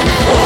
Whoa.